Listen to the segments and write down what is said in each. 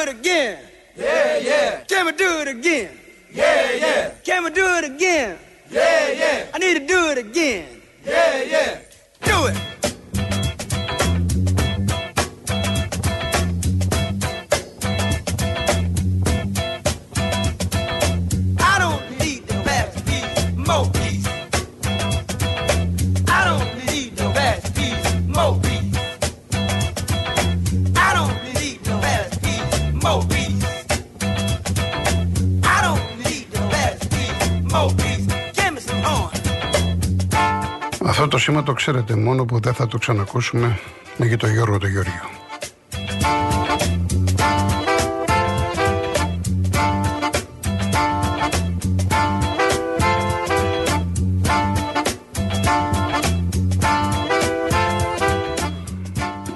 it again? Yeah, yeah. Can we do it again? Yeah, yeah. Can we do it again? Yeah, yeah. I need to do it again. Yeah, yeah. Αυτό το σήμα το ξέρετε μόνο που δεν θα το ξανακούσουμε με για τον Γιώργο τον Γεωργίου.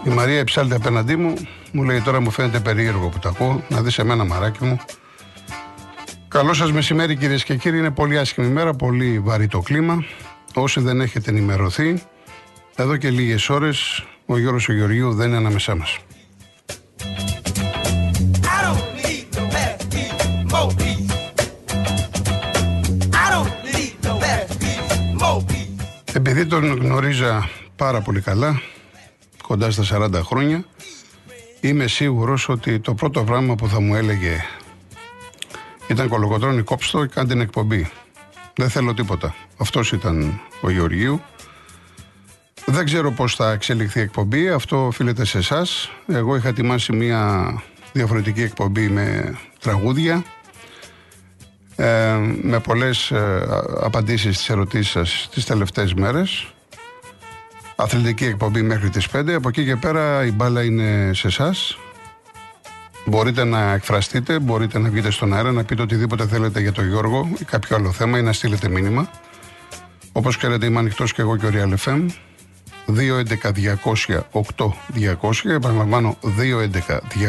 Η Μαρία εψάλτη απέναντί μου, μου λέει τώρα μου φαίνεται περίεργο που τα ακούω, να δεις εμένα μαράκι μου. Καλό σας μεσημέρι κυρίες και κύριοι, είναι πολύ άσχημη μέρα, πολύ βαρύ το κλίμα. Όσοι δεν έχετε ενημερωθεί, εδώ και λίγες ώρες ο Γιώργος ο Γεωργίου δεν είναι ανάμεσά μας. I don't need the fast piece, more piece. I don't need the fast piece, more piece. Επειδή τον γνωρίζα πάρα πολύ καλά, κοντά στα 40 χρόνια, είμαι σίγουρος ότι το πρώτο πράγμα που θα μου έλεγε ήταν κολοκοτρώνη κόψτο και κάνε την εκπομπή. Δεν θέλω τίποτα. Αυτός ήταν ο Γεωργίου. Δεν ξέρω πώς θα εξελιχθεί η εκπομπή, αυτό οφείλεται σε εσάς. Εγώ είχα ετοιμάσει μια διαφορετική εκπομπή με τραγούδια, ε, με πολλές ε, α- απαντήσεις στις ερωτήσεις σας τις τελευταίες μέρες. Αθλητική εκπομπή μέχρι τις 5. Από εκεί και πέρα η μπάλα είναι σε εσάς. Μπορείτε να εκφραστείτε, μπορείτε να βγείτε στον αέρα, να πείτε οτιδήποτε θέλετε για τον Γιώργο ή κάποιο άλλο θέμα ή να στείλετε μήνυμα. Όπως ξέρετε είμαι ανοιχτός και εγώ και ο Real FM. 211-200-8200. Επαναλαμβάνω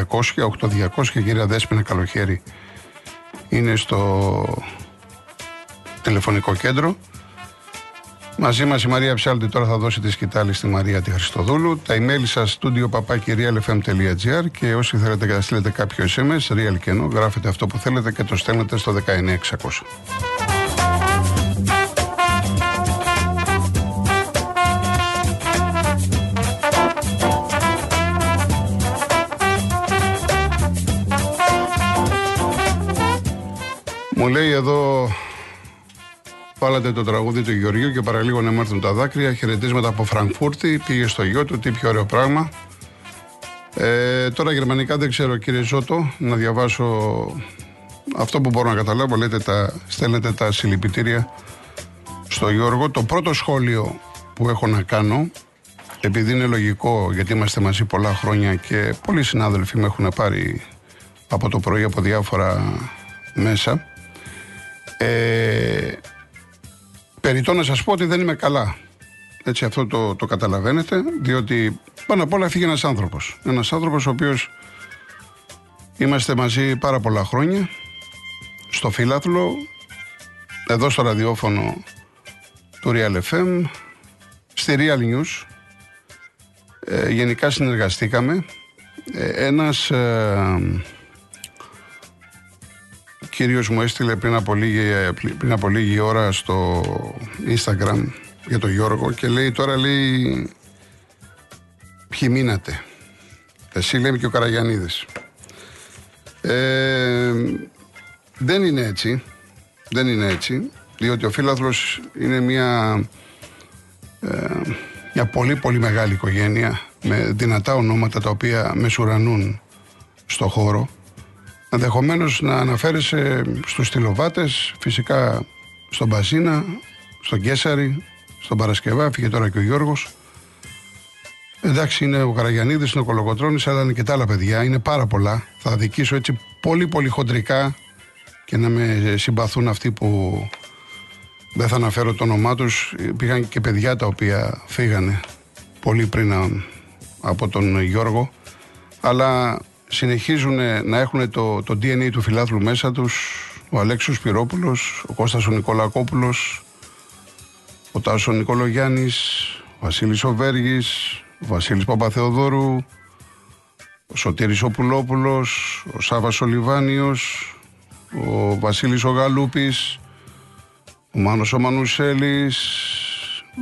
211-200-8200. Κυρία Δέσποινα Καλοχέρη είναι στο τηλεφωνικό κέντρο. Μαζί μας η Μαρία Ψάλτη τώρα θα δώσει τη σκητάλη στη Μαρία τη Χριστοδούλου. Τα email σας studio papaki.realfm.gr και όσοι θέλετε να στείλετε κάποιο SMS, real και ενώ, γράφετε αυτό που θέλετε και το στέλνετε στο 19600. Μου λέει εδώ Βάλατε το τραγούδι του Γεωργίου και παραλίγο να μάθουν τα δάκρυα. Χαιρετίσματα από Φραγκφούρτη. Πήγε στο γιο του. Τι πιο ωραίο πράγμα. Ε, τώρα γερμανικά δεν ξέρω κύριε Ζώτο να διαβάσω αυτό που μπορώ να καταλάβω. Λέτε τα, στέλνετε τα συλληπιτήρια στο Γιώργο. Το πρώτο σχόλιο που έχω να κάνω επειδή είναι λογικό γιατί είμαστε μαζί πολλά χρόνια και πολλοί συνάδελφοι με έχουν πάρει από το πρωί από διάφορα μέσα ε, Περιτώ να σας πω ότι δεν είμαι καλά. Έτσι αυτό το, το καταλαβαίνετε, διότι πάνω απ' όλα φύγει ένας άνθρωπος. Ένας άνθρωπος ο οποίος είμαστε μαζί πάρα πολλά χρόνια, στο Φύλαθλο, εδώ στο ραδιόφωνο του Real FM, στη Real News. Ε, γενικά συνεργαστήκαμε. Ε, ένας ε, κύριος μου έστειλε πριν από, λίγη, πριν από λίγη ώρα στο Instagram για τον Γιώργο και λέει τώρα λέει ποιοι μείνατε; Εσύ λέμε και ο Καραγιαννίδης. Ε, δεν είναι έτσι. Δεν είναι έτσι. Διότι ο Φίλαθλος είναι μια, ε, μια πολύ πολύ μεγάλη οικογένεια με δυνατά ονόματα τα οποία μεσουρανούν στο χώρο. Ενδεχομένως να αναφέρεσαι στους τηλοβάτες, φυσικά στον Μπαζίνα, στον Κέσαρη, στον Παρασκευά, φύγε τώρα και ο Γιώργος. Εντάξει, είναι ο Καραγιαννίδης, είναι ο Κολοκοτρώνης, αλλά είναι και τα άλλα παιδιά. Είναι πάρα πολλά. Θα αδικήσω έτσι πολύ πολύ χοντρικά και να με συμπαθούν αυτοί που δεν θα αναφέρω το όνομά τους. Πήγαν και παιδιά τα οποία φύγανε πολύ πριν α- από τον Γιώργο. Αλλά συνεχίζουν να έχουν το, το DNA του φιλάθλου μέσα τους ο Αλέξος Πυρόπουλος, ο Κώστας ο Νικολακόπουλος, ο Τάσος ο Νικολογιάννης, ο Βασίλης ο Βέργης, ο Βασίλης Παπαθεοδόρου, ο Σωτήρης ο Πουλόπουλος, ο Σάβας Ολιβάνιος, ο Βασίλης ο Γαλούπης, ο Μάνος ο Μανουσέλης,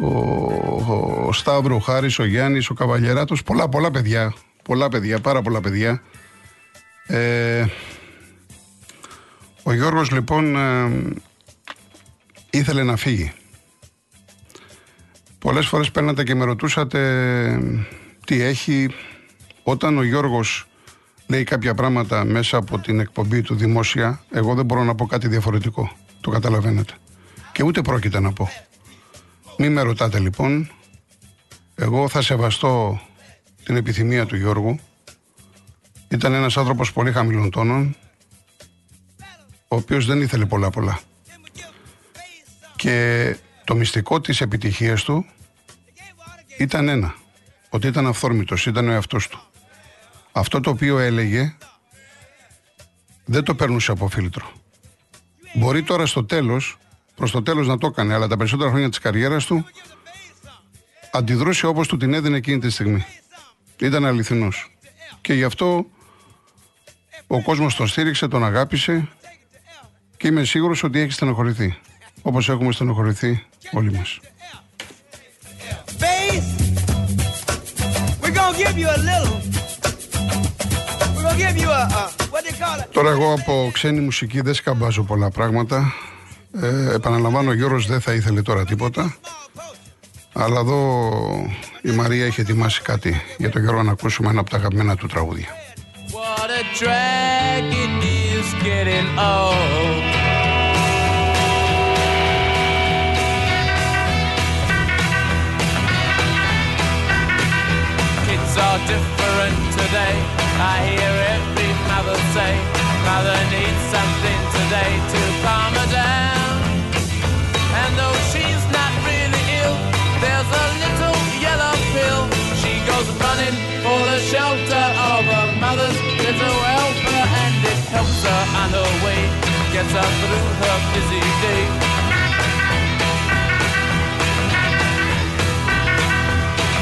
ο, ο, ο Σταύρο, ο Χάρης, ο Γιάννης, ο Καβαλιεράτος, πολλά πολλά παιδιά, πολλά παιδιά, πάρα πολλά παιδιά. Ε, ο Γιώργος λοιπόν ε, ήθελε να φύγει. Πολλές φορές παίρνατε και με ρωτούσατε τι έχει. Όταν ο Γιώργος λέει κάποια πράγματα μέσα από την εκπομπή του δημόσια, εγώ δεν μπορώ να πω κάτι διαφορετικό. Το καταλαβαίνετε. Και ούτε πρόκειται να πω. Μην με ρωτάτε λοιπόν. Εγώ θα σεβαστώ την επιθυμία του Γιώργου. Ήταν ένας άνθρωπος πολύ χαμηλών τόνων, ο οποίος δεν ήθελε πολλά πολλά. Και το μυστικό της επιτυχίας του ήταν ένα. Ότι ήταν αυθόρμητος, ήταν ο εαυτός του. Αυτό το οποίο έλεγε δεν το περνούσε από φίλτρο. Μπορεί τώρα στο τέλος, προς το τέλος να το έκανε, αλλά τα περισσότερα χρόνια της καριέρας του αντιδρούσε όπως του την έδινε εκείνη τη στιγμή. Ήταν αληθινός. Και γι' αυτό ο κόσμος τον στήριξε, τον αγάπησε και είμαι σίγουρος ότι έχει στενοχωρηθεί. Όπως έχουμε στενοχωρηθεί όλοι μας. Τώρα εγώ από ξένη μουσική δεν σκαμπάζω πολλά πράγματα. Ε, επαναλαμβάνω, ο Γιώργος δεν θα ήθελε τώρα τίποτα. Αλλά εδώ η Μαρία έχει ετοιμάσει κάτι για τον Γιώργο να ακούσουμε ένα από τα αγαπημένα του τραγούδια. What a drag it is getting old. Kids are different today. I hear every mother say, Mother needs something today to calm her down. Her through her busy day.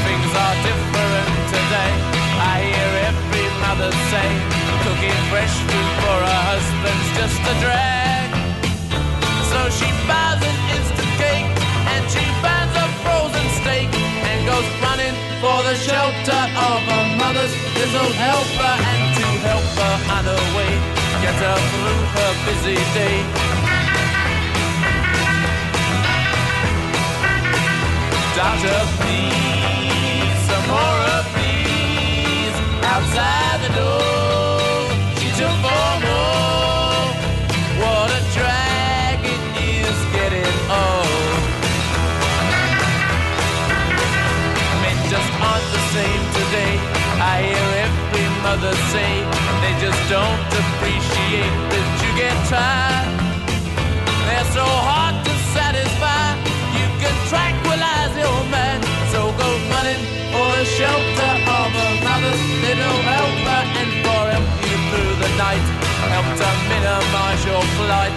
Things are different today. I hear every mother say, cooking fresh food for her husband's just a drag. So she buys an instant cake and she buys a frozen steak and goes running for the shelter of her mother's little helper and to help her on her way, get her through her busy day. Doctor, please, some more of these outside the door. She took four more. What a drag it is getting old. Men just aren't the same today. I hear every mother say they just don't you. They're so hard to satisfy. You can tranquilize your man. So go running for the shelter of a mother's little helper and for help you through the night. Help to minimize your flight.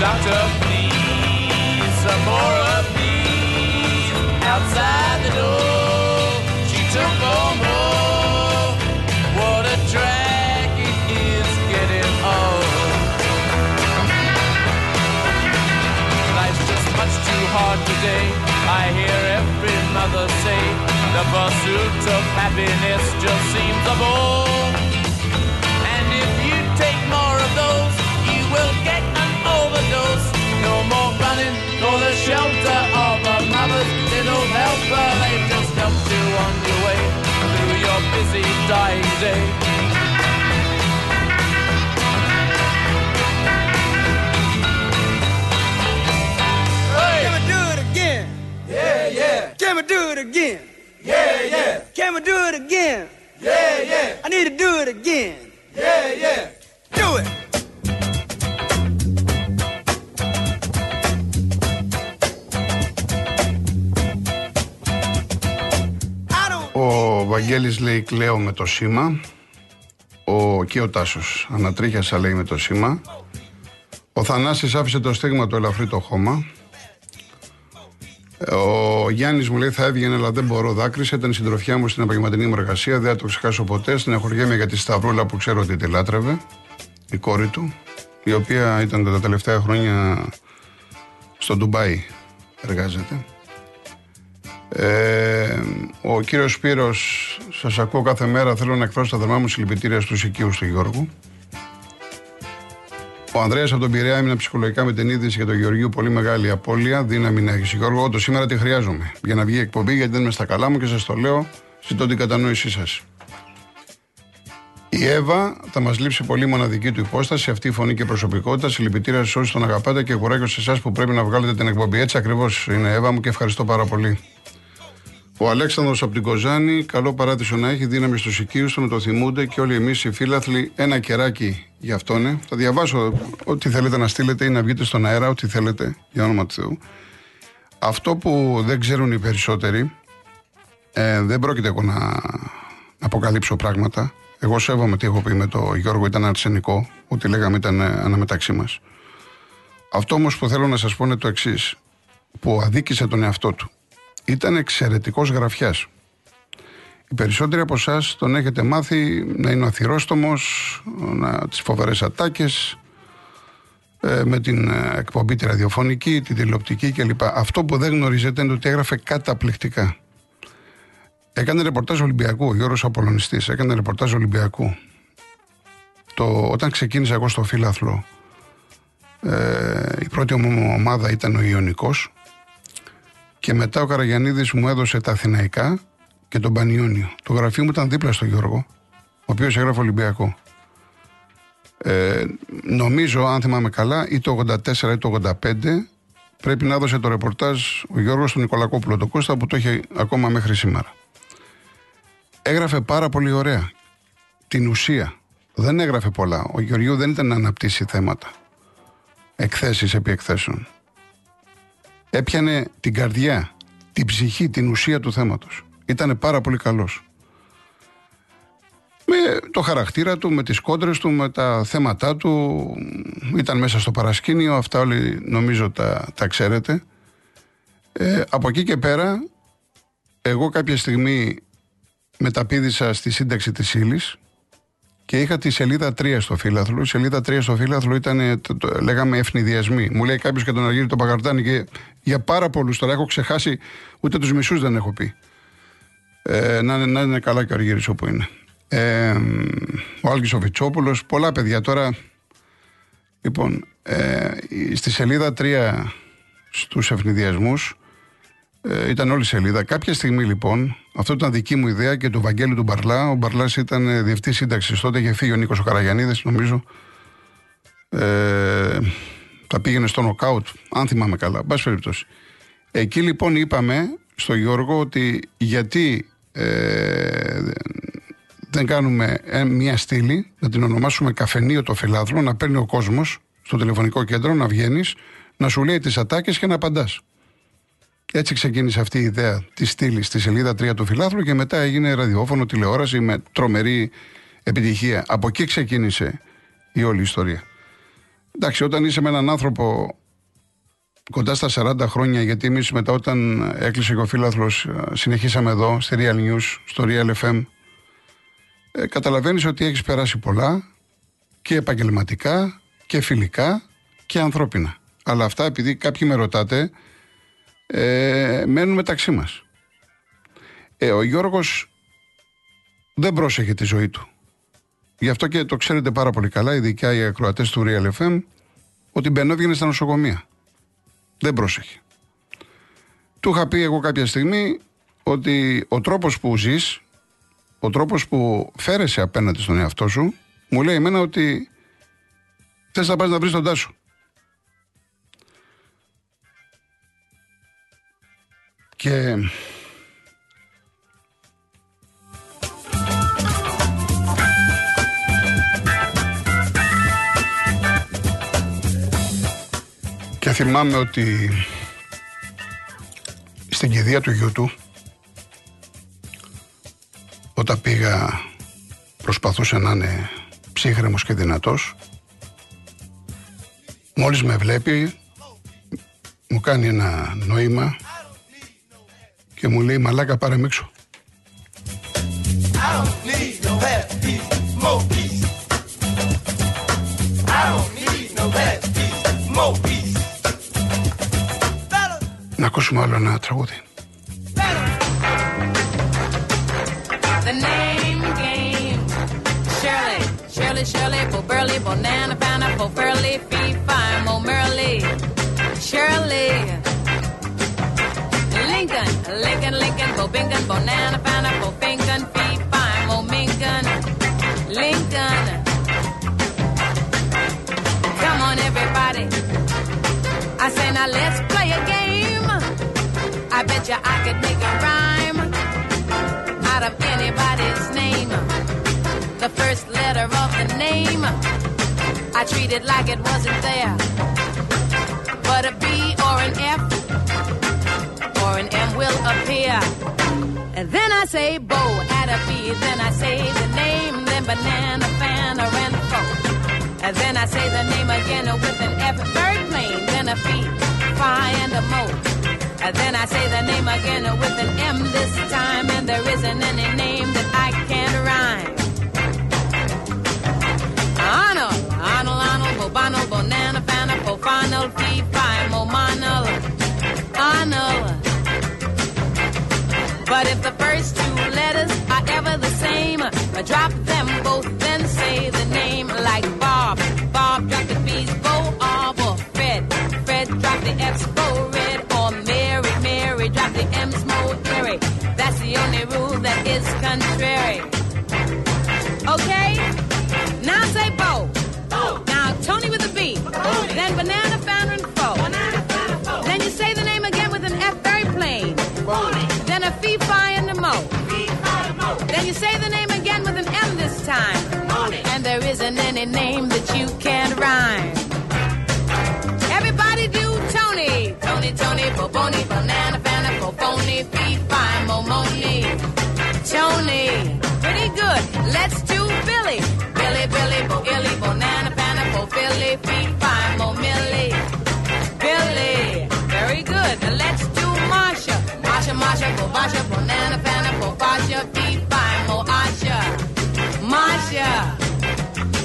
Doctor, please, some more I hear every mother say the pursuit of happiness just seems a bore. And if you take more of those, you will get an overdose. No more running for the shelter of a mother's little helper. They just helped you on your way through your busy dying day. It again? Yeah, yeah. Can we do it again? Yeah, yeah. I need to do it again. Yeah, yeah. Do it. I don't Ο Βαγγέλης λέει κλαίω με το σήμα. Ο και ο Τάσος ανατρίχιασα λέει με το σήμα. Ο Θανάσης άφησε το στίγμα του ελαφρύ το χώμα. Ο Γιάννης μου λέει: Θα έβγαινε, αλλά δεν μπορώ. Δάκρυσε. Ήταν η συντροφιά μου στην επαγγελματική μου εργασία. Δεν θα το ξεχάσω ποτέ. Στην εχωριέμαι για τη Σταυρούλα που ξέρω ότι τη λάτρευε. Η κόρη του, η οποία ήταν τα τελευταία χρόνια στο Ντουμπάι εργάζεται. Ε, ο κύριος Σπύρος, σας ακούω κάθε μέρα, θέλω να εκφράσω τα θερμά μου συλληπιτήρια στους οικείους του Γιώργου. Ο Ανδρέας από τον Πειραιά έμεινε ψυχολογικά με την είδηση για τον Γεωργίου. Πολύ μεγάλη απώλεια. Δύναμη να έχεις. Γιώργο, όντω σήμερα τη χρειάζομαι για να βγει η εκπομπή, γιατί δεν είμαι στα καλά μου και σας το λέω. Ζητώ την κατανόησή σας. Η Εύα θα μας λείψει πολύ μοναδική του υπόσταση, αυτή η φωνή και προσωπικότητα. Συλληπιτήρια σε όσου τον αγαπάτε και κουράγιο σε εσάς που πρέπει να βγάλετε την εκπομπή. Έτσι ακριβώς είναι, Εύα μου, και ευχαριστώ πάρα πολύ. Ο Αλέξανδρος από την Κοζάνη, καλό παράδεισο να έχει δύναμη στους οικείους του, να το θυμούνται και όλοι εμείς οι φίλαθλοι. Ένα κεράκι για αυτόν. Ναι. Θα διαβάσω ό,τι θέλετε να στείλετε ή να βγείτε στον αέρα, ό,τι θέλετε, για όνομα του Θεού. Αυτό που δεν ξέρουν οι περισσότεροι, ε, δεν πρόκειται εγώ να, να αποκαλύψω πράγματα. Εγώ σέβομαι τι έχω πει με τον Γιώργο, ήταν αρσενικό. Ό,τι λέγαμε ήταν αναμεταξύ μας. Αυτό όμως που θέλω να σας πω είναι το εξής. Που αδίκησε τον εαυτό του ήταν εξαιρετικός γραφιάς. Οι περισσότεροι από εσάς τον έχετε μάθει να είναι ο αθυρόστομος, να τις φοβερές ατάκες, ε, με την ε, εκπομπή τη ραδιοφωνική, τη τηλεοπτική κλπ. Αυτό που δεν γνωρίζετε είναι ότι έγραφε καταπληκτικά. Έκανε ρεπορτάζ Ολυμπιακού, ο Γιώργος Απολωνιστής, έκανε ρεπορτάζ Ολυμπιακού. Το, όταν ξεκίνησα εγώ στο φύλαθλο, ε, η πρώτη μου ομάδα ήταν ο Ιωνικός, και μετά ο Καραγιανίδης μου έδωσε τα Αθηναϊκά και τον Πανιόνιο. Το γραφείο μου ήταν δίπλα στο Γιώργο, ο οποίος έγραφε Ολυμπιακό. Ε, νομίζω, αν θυμάμαι καλά, ή το 84 ή το 85, πρέπει να έδωσε το ρεπορτάζ ο Γιώργος του Νικολακόπουλο, το Κώστα, που το έχει ακόμα μέχρι σήμερα. Έγραφε πάρα πολύ ωραία. Την ουσία. Δεν έγραφε πολλά. Ο Γεωργίου δεν ήταν να αναπτύσσει θέματα. Εκθέσεις επί εκθέσεων έπιανε την καρδιά, την ψυχή, την ουσία του θέματος. Ήτανε πάρα πολύ καλός. Με το χαρακτήρα του, με τις κόντρες του, με τα θέματα του, ήταν μέσα στο παρασκήνιο, αυτά όλοι νομίζω τα, τα ξέρετε. Ε, από εκεί και πέρα, εγώ κάποια στιγμή μεταπίδησα στη σύνταξη της ύλης και είχα τη σελίδα 3 στο φύλαθλο. Η σελίδα 3 στο φύλαθλο ήταν, το, το, λέγαμε, ευνηδιασμοί. Μου λέει κάποιος και τον Αργύριο τον Παγαρτάνη και για πάρα πολλούς τώρα έχω ξεχάσει, ούτε τους μισούς δεν έχω πει. Ε, να, να είναι καλά και ο Αργύρης όπου είναι. Ε, ο Άλκης ο Βιτσόπουλος, πολλά παιδιά τώρα. Λοιπόν, ε, στη σελίδα 3 στους ευνηδιασμούς ε, ήταν όλη η σελίδα. Κάποια στιγμή λοιπόν, αυτό ήταν δική μου ιδέα και του Βαγγέλη του Μπαρλά. Ο Μπαρλάς ήταν ε, διευθυντή σύνταξης τότε, είχε φύγει ο Νίκος Καραγιανίδης, νομίζω. Ε, τα πήγαινε στο νοκάουτ, αν θυμάμαι καλά. Μπας περιπτώσει. Εκεί λοιπόν είπαμε στο Γιώργο ότι γιατί ε, δεν κάνουμε ε, μια στήλη, να την ονομάσουμε καφενείο το φιλάθλο, να παίρνει ο κόσμος στο τηλεφωνικό κέντρο, να βγαίνεις, να σου λέει τις ατάκες και να απαντάς. Έτσι ξεκίνησε αυτή η ιδέα της στήλης στη σελίδα 3 του φιλάθλου και μετά έγινε ραδιόφωνο, τηλεόραση με τρομερή επιτυχία. Από εκεί ξεκίνησε η όλη ιστορία. Εντάξει, όταν είσαι με έναν άνθρωπο κοντά στα 40 χρόνια, γιατί εμείς μετά όταν έκλεισε ο φίλαθλος, συνεχίσαμε εδώ στη Real News, στο Real FM, ε, καταλαβαίνεις ότι έχεις περάσει πολλά και επαγγελματικά και φιλικά και ανθρώπινα. Αλλά αυτά επειδή κάποιοι με ρωτάτε, ε, μένουν μεταξύ μας. Ε, ο Γιώργος δεν πρόσεχε τη ζωή του. Γι' αυτό και το ξέρετε πάρα πολύ καλά, ειδικά οι ακροατές του Real FM, ότι μπαινόβγαινε στα νοσοκομεία. Δεν πρόσεχε. Του είχα πει εγώ κάποια στιγμή ότι ο τρόπος που ζεις, ο τρόπος που φέρεσαι απέναντι στον εαυτό σου, μου λέει εμένα ότι θες να πας να βρεις τον τάσο. Και θυμάμαι ότι στην κηδεία του γιού του όταν πήγα προσπαθούσε να είναι ψύχρεμος και δυνατός μόλις με βλέπει μου κάνει ένα νόημα Και μου λέει μαλάκα πάρε με έξω. I don't need no Να ακούσουμε άλλο ένα τραγούδι. The name game. Shirley, Shirley, Shirley, Bo Burley, Bonana, Fana, Bo Furley, Fee, Fine, Mo Merly. Shirley. Lincoln, Lincoln, Lincoln, Bo Bingon, Bonana, Fana, bet you I could make a rhyme out of anybody's name. The first letter of the name, I treat it like it wasn't there. But a B or an F or an M will appear. And then I say Bo, add a B, then I say the name, then banana, fan, or and. And then I say the name again with an F, plain, then a P, phi, and a mo. And then I say the name again with an M this time, and there isn't any name that I can rhyme. Arnold, Arnold, Arnold, Bobano, Bonana, Fana, Fofano, time. And there isn't any name that you can't rhyme. Everybody do Tony. Tony, Tony, Boboni, banana, fana, Boboni, fee, fi, momoni. Tony. Pretty good. Let's do Billy. Billy, Billy, Bo Illy, Bonana, Fana, Bo Philly, Feet, Fine, Mo Millie. Billy. Very good. Now Let's do Marsha. Marsha, Marsha, Bo Basha, Bonana, Marsha.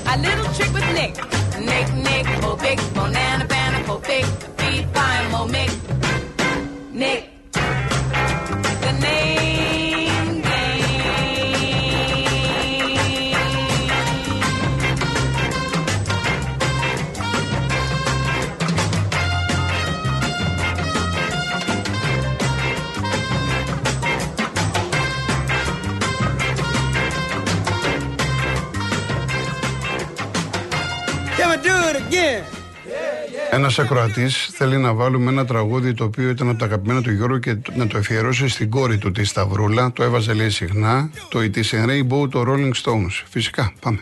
A little trick with Nick. Nick, Nick, Bo Big, Bonana, Fana, Bo Big, Feet, Fine, Mo Mick. Ένας ακροατής θέλει να βάλουμε ένα τραγούδι το οποίο ήταν από τα αγαπημένα του Γιώργου και να το αφιερώσει στην κόρη του τη Σταυρούλα. Το έβαζε λέει συχνά. Το It is a Rainbow, το Rolling Stones. Φυσικά, πάμε.